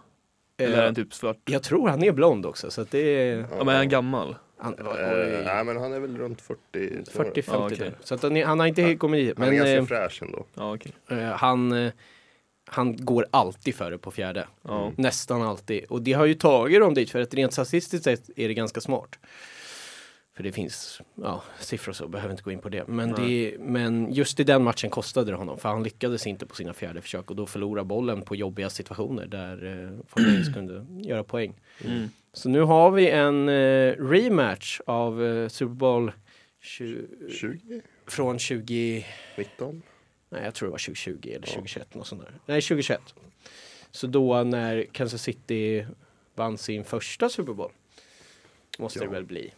Eller är Eh, den typ svart? jag tror han är blond också, så att det är... Ja, men är han gammal? Han, Eh, oj, nej men han är väl runt 40. snarare. 40-50 Ja, okej. där. Så att han, han har inte kommit dit. Han är Men ganska eh, fräsch ändå. Ja okej. eh, han, eh, han går alltid före på fjärde. Ja. Nästan alltid. Och det har ju tagit dem dit för att rent statistiskt sett är det ganska smart. För det finns ja, siffror så behöver inte gå in på det. Men, det. men just i den matchen kostade det honom för han lyckades inte på sina fjärde försök och då förlorade bollen på jobbiga situationer där eh, kunde göra poäng. Mm. Så nu har vi en eh, rematch av eh, Super Bowl 20, 20? från 20 19? Nej, jag tror det var 2020 eller Ja. 2021. Något sånt där. Nej, 2021. Så då när Kansas City vann sin första Super Bowl. Måste Ja. det väl bli.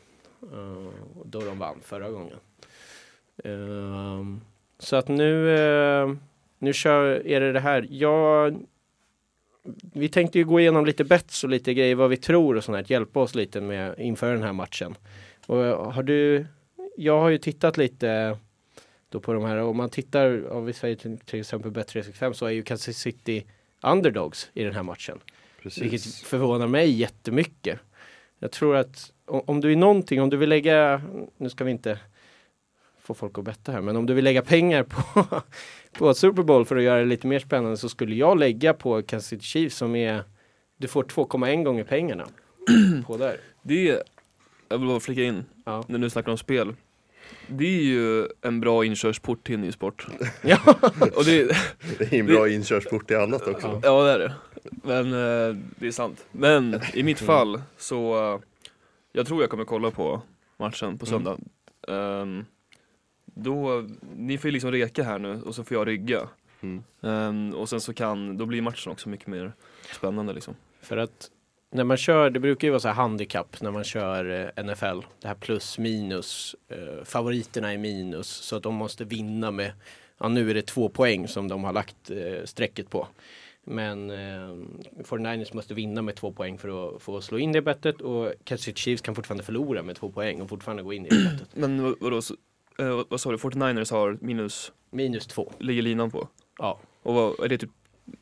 Uh, då de vann förra gången. Ehm, så att nu, eh, nu kör, är det det här. Jag, vi tänkte ju gå igenom lite bets och lite grejer vad vi tror och sånt här. Hjälpa oss lite med inför den här matchen. Och har du, jag har ju tittat lite då på de här, om man tittar, om vi säger till, till exempel Bet365 så är ju Kansas City underdogs i den här matchen. Vilket Precis. förvånar mig jättemycket. Jag tror att om, om du är någonting, om du vill lägga, nu ska vi inte få folk att betta här, men om du vill lägga pengar på, på Super Bowl för att göra det lite mer spännande så skulle jag lägga på Kansas City Chiefs som är, du får 2,1 gånger pengarna på där. Det, jag vill bara flika in, Ja. när du snackar om spel. Det är ju en bra inkörsport till en ny sport. Ja. Och det, Det är en bra inkörsport till annat också. Ja. det är det. Men eh, det är sant. Men i mitt fall så, eh, jag tror jag kommer kolla på matchen på söndag. Ehm, då, ni får ju liksom reka här nu och så får jag rygga. Mm. Ehm, och sen så kan, då blir matchen också mycket mer spännande liksom. För att när man kör, det brukar ju vara så här handikapp när man kör eh, NFL. Det här plus minus, eh, favoriterna är minus. Så att de måste vinna med, ja nu är det två poäng som de har lagt eh, strecket på. Men eh, 49ers måste vinna med två poäng för att få slå in det bettet och Kansas City Chiefs kan fortfarande förlora med två poäng och fortfarande gå in i det bettet. Men vad- vadå, så, eh, vad- sa du, 49ers har minus, Minus två. ligger linan på? Ja. Och vad, är det typ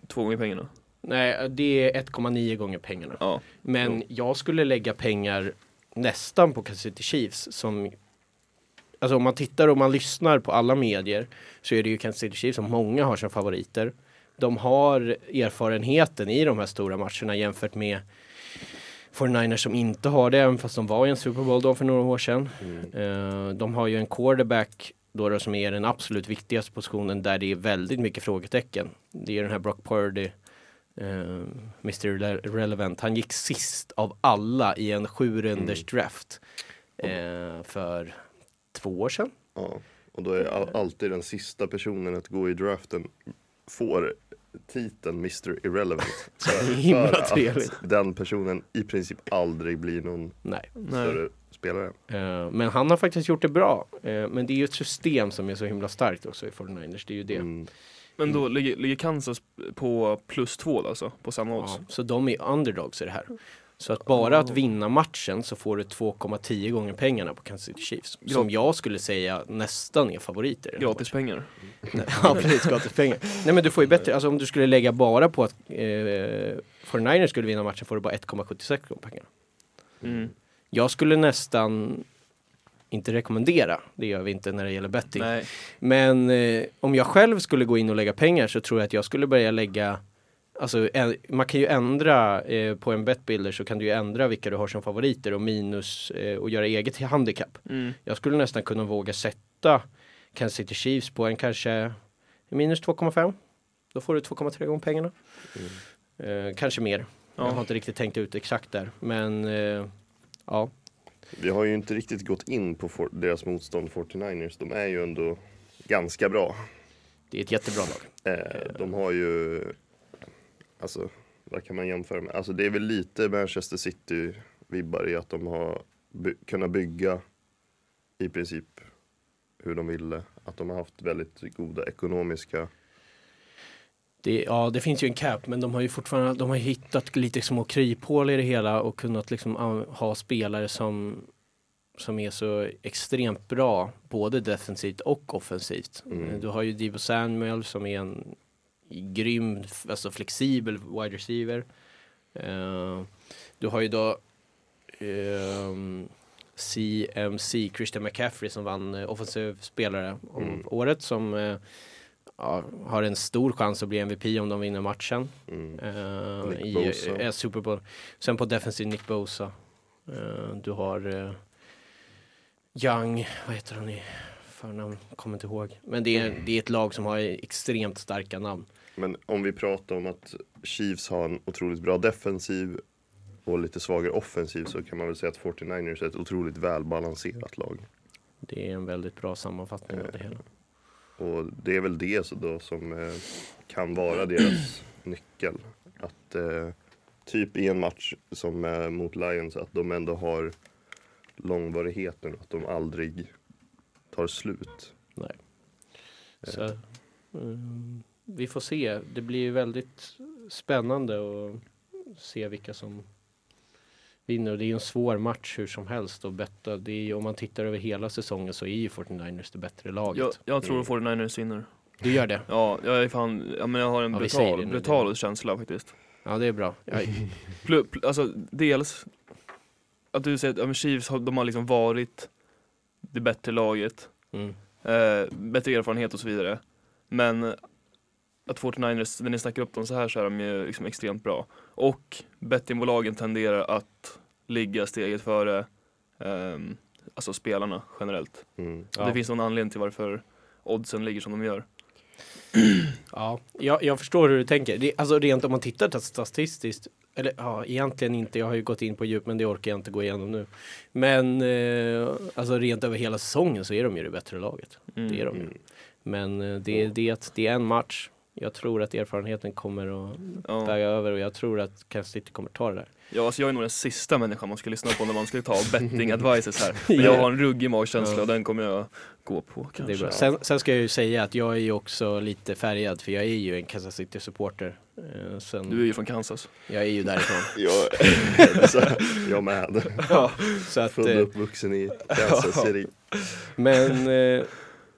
två gånger pengarna? Nej, det är 1,9 gånger pengarna. Ja. Men jag skulle lägga pengar nästan på Kansas City Chiefs som Alltså om man tittar och man lyssnar på alla medier så är det ju Kansas City Chiefs som många har som favoriter. De har erfarenheten i de här stora matcherna jämfört med 49ers som inte har det, även fast de var i en Super Bowl då för några år sedan. Mm. Eh, de har ju en quarterback då, då som är den absolut viktigaste positionen där det är väldigt mycket frågetecken. Det är den här Brock Purdy, eh, Mr. Relevant. Han gick sist av alla i en sju runders draft eh, för två år sedan. Ja. Och då är all, alltid den sista personen att gå i draften får titeln Mr. Irrelevant. Himla för trevligt. att den personen i princip aldrig blir någon Nej. större spelare. Eh, men han har faktiskt gjort det bra. Eh, men det är ju ett system som är så himla starkt också i 49ers. Det är ju det. Mm. Men då ligger, ligger Kansas på plus två alltså, på samma odds? Ja, så de är underdogs i det här. Så att bara att vinna matchen så får du 2,10 gånger pengarna på Kansas City Chiefs. Som jag skulle säga nästan är favoriter. Gratispengar? ja, precis. Gratispengar. Nej men du får ju bättre, alltså om du skulle lägga bara på att eh, 49ers skulle vinna matchen får du bara 1,76 gånger pengarna. Mm. Jag skulle nästan inte rekommendera, det gör vi inte när det gäller betting. Nej. Men eh, om jag själv skulle gå in och lägga pengar så tror jag att jag skulle börja lägga Alltså ä- man kan ju ändra eh, på en betbuilder så kan du ju ändra vilka du har som favoriter och minus eh, och göra eget handikapp. Mm. Jag skulle nästan kunna våga sätta Kansas City Chiefs på en kanske minus 2,5. Då får du 2,3 gånger pengarna. Eh, kanske mer. Jag har Ja. inte riktigt tänkt ut exakt där. Men eh, ja, Vi har ju inte riktigt gått in på for, deras motstånd 49ers. De är ju ändå ganska bra. det är ett jättebra lag. Eh, de har ju, alltså vad kan man jämföra med? Alltså det är väl lite Manchester City-vibbar i att de har by- kunnat bygga i princip hur de ville. Att de har haft väldigt goda ekonomiska Det, ja, det finns ju en cap, men de har ju fortfarande de har hittat lite små kryphål i det hela och kunnat liksom ha spelare som som är så extremt bra, både defensivt och offensivt. Mm. Du har ju Divo Samuel som är en grym, alltså flexibel wide receiver. Eh, du har ju då ehm, CMC, Christian McCaffrey som vann uh, offensiv spelare om Mm. året som eh, ja, har en stor chans att bli MVP om de vinner matchen. mm, eh, I eh, Super Bowl. Sen på defensiv Nick Bosa. Eh, du har eh, Young, vad heter han i förnamn? Kommer inte ihåg. Men det är, det är ett lag som har extremt starka namn. Men om vi pratar om att Chiefs har en otroligt bra defensiv och lite svagare offensiv så kan man väl säga att 49ers är ett otroligt välbalanserat lag. Det är en väldigt bra sammanfattning av det hela. Och det är väl det så då som eh, kan vara deras nyckel. Att eh, typ i en match som eh, mot Lions att de ändå har långvarigheten, att de aldrig tar slut. Nej. Så, mm, vi får se. Det blir ju väldigt spännande att se vilka som vinner. Och det är ju en svår match hur som helst att betta. Det är om man tittar över hela säsongen så är ju 49ers det bättre laget. Jag, jag tror 49ers vinner. Du gör det? Ja, jag är fan, ja, men jag har en Ja, brutal, det brutal känsla faktiskt. Ja, det är bra. Jag, Pl- pl- alltså dels att du säger att ja, Chiefs har, de har liksom varit det bättre laget, mm. eh, bättre erfarenhet och så vidare. Men att 49ers, när ni snackar upp dem så här så är de ju liksom extremt bra. Och bettingbolagen tenderar att ligga steget före ehm, alltså spelarna generellt. Mm. Ja. Det finns någon anledning till varför oddsen ligger som de gör. Ja, jag, jag förstår hur du tänker. Det, alltså rent om man tittar statistiskt, eller ja, egentligen inte. Jag har ju gått in på djup, men det orkar jag inte gå igenom nu. Men eh, alltså rent över hela säsongen så är de ju det bättre laget. Mm. Det är de ju. Mm. Men eh, det, är det, det är en match. Jag tror att erfarenheten kommer att Ja. väga över och jag tror att Kansas City kommer ta det där. Ja, alltså jag är nog den sista människan man ska lyssna på när man ska ta betting advices här. Men jag har en ruggig magkänsla Ja. och den kommer jag gå på Det kanske. är bra. Sen, sen ska jag ju säga att jag är ju också lite färgad för jag är ju en Kansas City supporter. Eh, sen, Du är ju från Kansas. Jag är ju därifrån. Jag, jag med. så att, Född och eh, uppvuxen i Kansas City. Men, eh,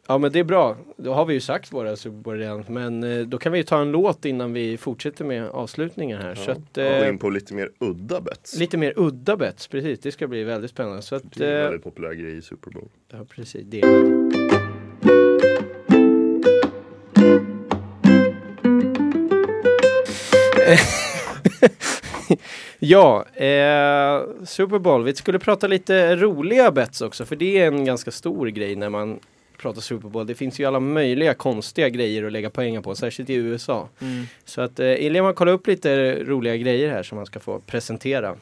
ja men det är bra. Då har vi ju sagt våra Super Bowl redan. Men eh, då kan vi ju ta en låt innan vi fortsätter med avslutningen här. Så Ja. att, Gå eh, in på lite mer udda bets. lite mer udda bets, precis. Det ska bli väldigt spännande. Så att, Det är en eh, väldigt populär grej i Super Bowl. ja, precis. Det. Ja, eh, Super Bowl. Vi skulle prata lite roliga bets också, för det är en ganska stor grej när man pratar Super Bowl. Det finns ju alla möjliga konstiga grejer att lägga pengar på, särskilt i USA. Så att eh, Ilja har kollat upp lite roliga grejer här som man ska få presentera.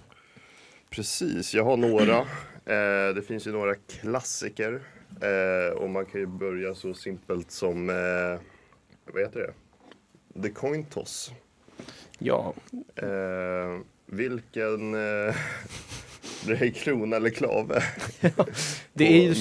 Precis, jag har några. Eh, det finns ju några klassiker. Eh, och man kan ju börja så simpelt som, eh, vad heter det? The coin toss. Ja, Eh, vilken, eh, det är krona eller klave det på är ju,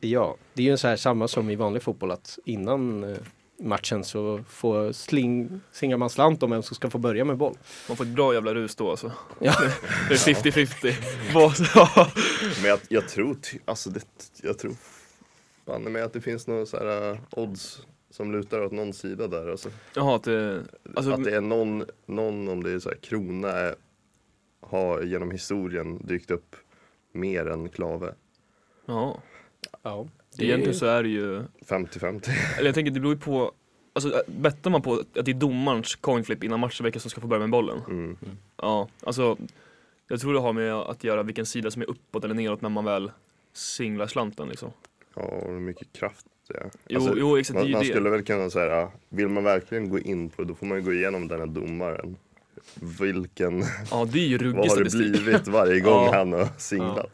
ja, det är ju så här samma som i vanlig fotboll att innan eh, matchen så får sling, singlar man slant om vem som ska få börja med boll. Man får ett bra jävla rus då alltså. Ja. Det är 50-50. Vad- ja. Men jag, jag tror, alltså det, jag tror fan med att det finns några så här eh, odds som lutar åt någon sida där. Alltså. Jaha, att det, alltså, att det är någon, någon om det är så här, krona har genom historien dykt upp mer än klave. ja. Ja, Egentligen så är det ju, 50-50. eller jag tänker det beror ju på, alltså äh, bettar man på att det är domarens coinflip innan matchen vilka som ska få börja med bollen? Mm. Ja, alltså jag tror det har med att göra vilken sida som är uppåt eller neråt när man väl singlar slanten liksom. Ja, och hur mycket kraft det är. Jo, Alltså, jo exakt, det är Man, ju man det. skulle väl kunna säga, vill man verkligen gå in på det, då får man ju gå igenom den här domaren. Vilken, Ja, det är ju vad har det blivit varje gång Ja. han har singlat?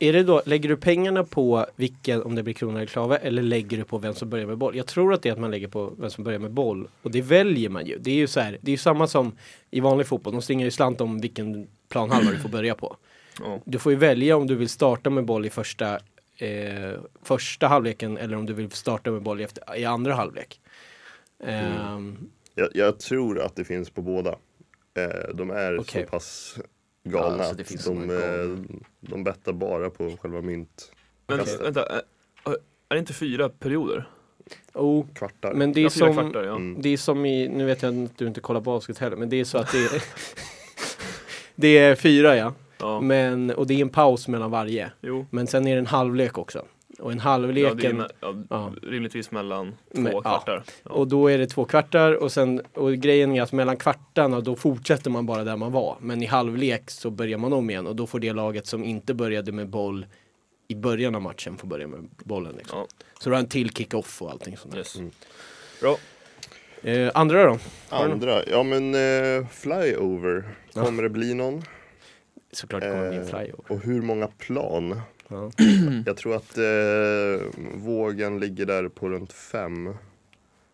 Är det då, lägger du pengarna på vilken, om det blir krona eller klave, eller lägger du på vem som börjar med boll? Jag tror att det är att man lägger på vem som börjar med boll. Och det väljer man ju. Det är ju så här, det är ju samma som i vanlig fotboll. De slingar ju slant om vilken planhalva du får börja på. Ja. Du får ju välja om du vill starta med boll i första, eh, första halvleken eller om du vill starta med boll i, efter, i andra halvlek. Ehm, Jag, jag tror att det finns på båda. Eh, de är Okej. så pass galna Ja, alltså de, eh, galna. de bettar bara på själva mynt. Men vänta, är, är det inte fyra perioder? oh, Kvartar. men det är som, kvartar ja. Mm. Det är som i, nu vet jag att du inte kollar basket heller, men det är så att det är Det är fyra ja, ja. men, och det är en paus mellan varje. Jo. Men sen är det en halvlek också. Och en Ja, halvleken, det är me- ja, Ja. rimligtvis mellan två Men- ja. kvartar. Ja. och då är det två kvartar och sen, och grejen är att mellan kvartarna då fortsätter man bara där man var. Men i halvlek så börjar man om igen och då får det laget som inte började med boll i början av matchen får börja med bollen. Liksom. Ja. Så du har en till kick-off och allting sånt där. Yes. Mm. Bra. Eh, andra då? Andra, ja men eh, flyover, Ja. kommer det bli någon? Såklart kommer det bli en Eh, flyover. Och hur många plan? Ja. Jag tror att eh, vågen ligger där på runt 5.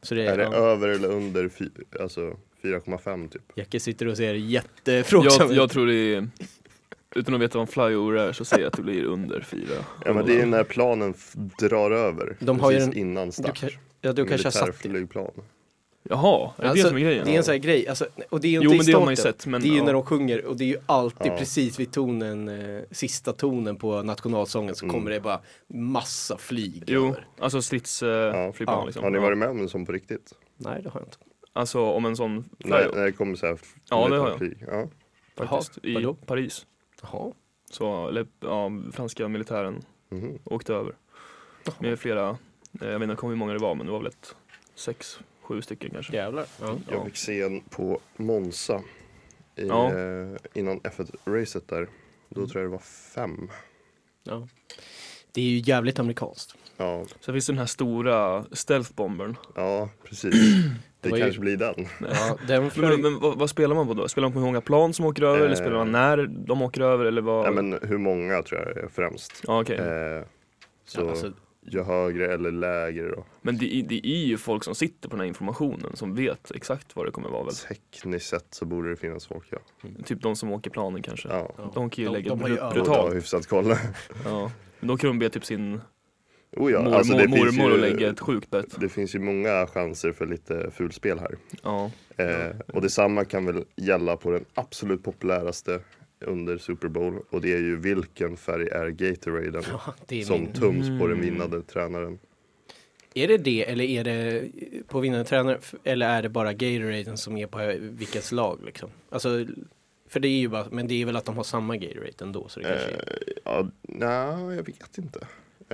Så det Är är, det ja. över eller under fy, alltså 4,5 typ? Jacke sitter och ser jättefrågsam Jag, jag tror det är, utan att veta vad en flyover är så säger jag att det blir under fyra. Ja men det är när planen drar över. De har ju precis en- innan start. kan- Ja, du kanske har satt det. Jaha, är det Alltså, det som är grejen? Det är en sån här grej, alltså, och det är ju inte Jo i men det har man ju sett men det är ju ja. när de sjunger och det är ju alltid Ja. precis vid tonen, eh, sista tonen på nationalsången så Mm. kommer det bara massa flyg Jo, över. alltså stridsflygplan Ja. Ja. liksom. Har ni varit med om en sån på riktigt? Nej det har jag inte. Alltså om en sån flyover när det kommer så här f- Ja, det har jag. militärflyg. Ja. faktiskt, Jaha, i vadå? Paris. Jaha. Så, eller, ja, franska militären Mhm. åkte över. Med flera, eh, jag vet inte hur många det var men det var väl ett sex, sju stycken kanske. Jävlar. Ja. Jag Ja. fick se en på Monza. I, Ja. eh, innan F1-racet där. Då tror jag det var fem. Ja. Det är ju jävligt amerikanskt. Ja, Sen finns det den här stora stealthbombern. ja precis. Det, ju- kanske blir den. Ja, den Men, flög... men vad, vad spelar man på då? Spelar man på hur många plan som åker över eller Eh. spelar man när de åker över eller vad? Ja, men hur många tror jag är främst. Ja, okej. Eh, så ja, alltså, ju högre eller lägre då. Men det, är- det är ju folk som sitter på den här informationen som vet exakt vad det kommer vara väl? Tekniskt sett så borde det finnas folk ja. Typ de som åker planen kanske. Ja. De kan ju De- lägga de har ju bru- övat. borde ha brutalt. hyfsat koll. Ja. Men då kan de be typ sin oh ja, mor, alltså det mor, mormor ju, att lägga ett sjukt bett. Det finns ju många chanser för lite fulspel här. Ja. Eh, och detsamma kan väl gälla på den absolut populäraste under Super Bowl och det är ju vilken färg är Gatoraden ja, som min... tums på den Mm. vinnande tränaren. Är det det eller är det på vinnande tränare eller är det bara Gatoraden som är på vilket lag liksom? Alltså, för det är ju bara, men det är väl att de har samma Gatorade ändå så det kanske är. Eh, ja, nej, jag vet inte.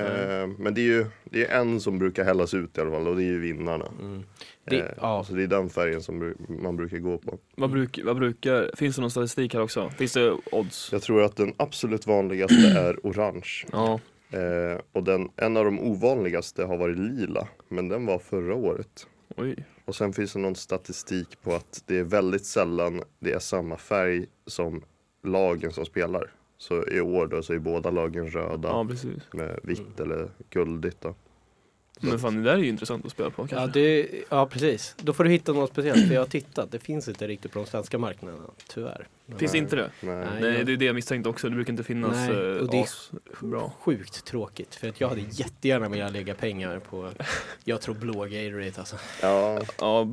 Eh, Mm. men det är ju det är en som brukar hällas ut i alla fall och det är ju vinnarna. Mm. Det, Eh, ja, Så det är den färgen som man brukar gå på. Vad, bruk, vad brukar, finns det någon statistik här också? Finns det odds? Jag tror att den absolut vanligaste är orange. Ja. Eh, och den, en av de ovanligaste har varit lila, men den var förra året. Oj. Och sen finns det någon statistik på att det är väldigt sällan det är samma färg som lagen som spelar. Så i år då så är båda lagen röda Ja precis. med vitt eller guldigt då. Men fan det där är ju intressant att spela på kanske. ja, det, ja, precis. Då får du hitta något speciellt. För jag har tittat, det finns inte riktigt på de svenska marknaderna, tyvärr. Finns inte det? Nej. Nej. Det är det jag misstänkte också, det brukar inte finnas Nej, eh, och det är as bra. Sjukt tråkigt, för att jag hade jättegärna velat lägga pengar på, jag tror blå Gatorade alltså. Ja, Ja,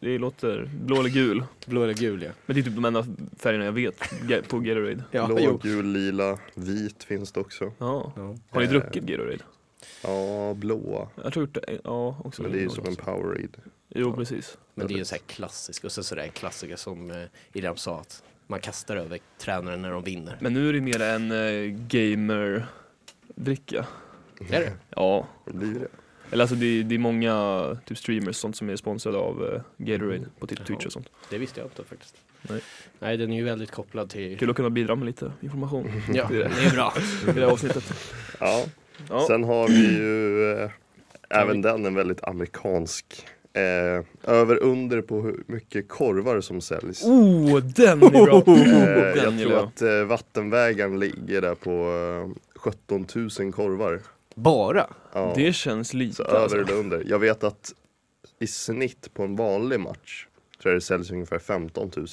det låter blå eller gul. Blå eller gul ja. Men det är typ de enda färgerna jag vet på Gatorade. Ja, blå, jo. gul, lila, vit finns det också. Ja. Ja. Har ni Eh, druckit Gatorade? Ja, blå. Jag tror det, ja också. Men det är ju som en Powerade. Jo precis. Men det är ju en sån här klassisk, och sen så är det en klassiker som eh, Ilham sa att man kastar över tränaren när de vinner. Men nu är det mer en eh, gamer-dricka. Är det? Ja. Det blir det. Eller alltså det är, det är många typ streamers sånt som är sponsrade av eh, Gatorade på typ Twitch och sånt. Det visste jag inte faktiskt. Nej. Nej, den är ju väldigt kopplad till... Kul att kunna bidra med lite information Ja, det är det. är bra. i det här avsnittet. Ja. Ja. Sen har vi ju eh, även den en väldigt amerikansk. Eh, över under på hur mycket korvar som säljs. Oh, den är bra! Eh, den jag tror att eh, vattenvägaren ligger där på eh, 17 000 korvar. Bara? Ja. Det känns lite Så över alltså. eller under. Jag vet att i snitt på en vanlig match tror jag det säljs ungefär 15 000.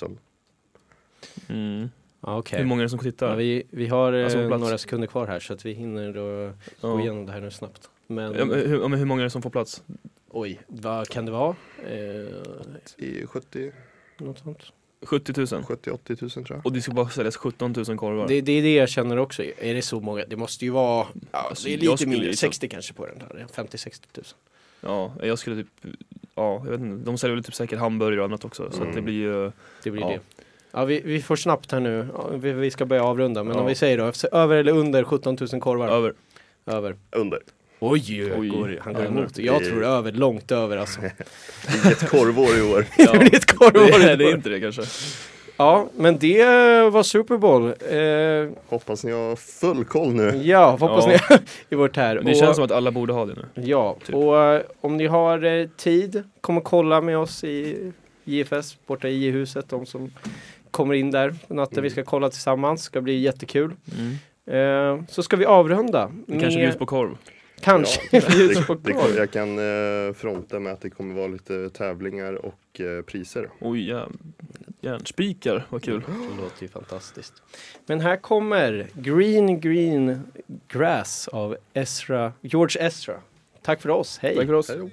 Mm. Ja, okej. Hur många är det som Ja, tittar? vi, vi har eh, Alltså några sekunder kvar här så att vi hinner då gå Ja. igenom det här nu snabbt. Men, Ja, men hur, ja, men hur många är det som får plats? oj, vad kan det vara? Eh, I 70, något sånt. 70 000? 70 80 000 tror jag. Och det ska bara säljas 17 000 korvar? Det, det är det jag känner också. Är det så många? Det måste ju vara, ja, Alltså, det är lite mindre, gissa- 60 kanske på den här. 50-60 tusen. Ja, jag skulle typ, ja, jag vet inte. De säljer väl typ säkert hamburgare och annat också. Så Mm. att det blir ju, Det blir Ja. det. Ja, vi, vi får snabbt här nu. Vi, vi ska börja avrunda. Men Ja. om vi säger då, över eller under 17 000 korvar? över. Över. Under. Oj, Oj. Går, han går Ja, emot. det- Jag tror över, långt över alltså. Inget korvår i år. det blir ett korvår. det, är- det är inte det kanske. Ja, men det var Super Bowl. Eh, Hoppas ni har full koll nu. ja, hoppas Ja. ni i vårt här. Det Och- känns som att alla borde ha det nu. Ja, Typ. och eh, om ni har eh, tid, kom och kolla med oss i JFS borta i J-huset. De som kommer in där på natten. Vi ska kolla tillsammans. Ska bli jättekul. Eh, så ska vi avrunda. Det kanske med- bjuds på korv. Kanske Ja, det, det, jag kan eh, fronta med att det kommer vara lite tävlingar och eh, priser. Oj, ja. järnspikar, vad kul. Det låter ju fantastiskt. Men här kommer Green Green Grass av Ezra, George Ezra. Tack för oss, hej! Tack för oss. Hej.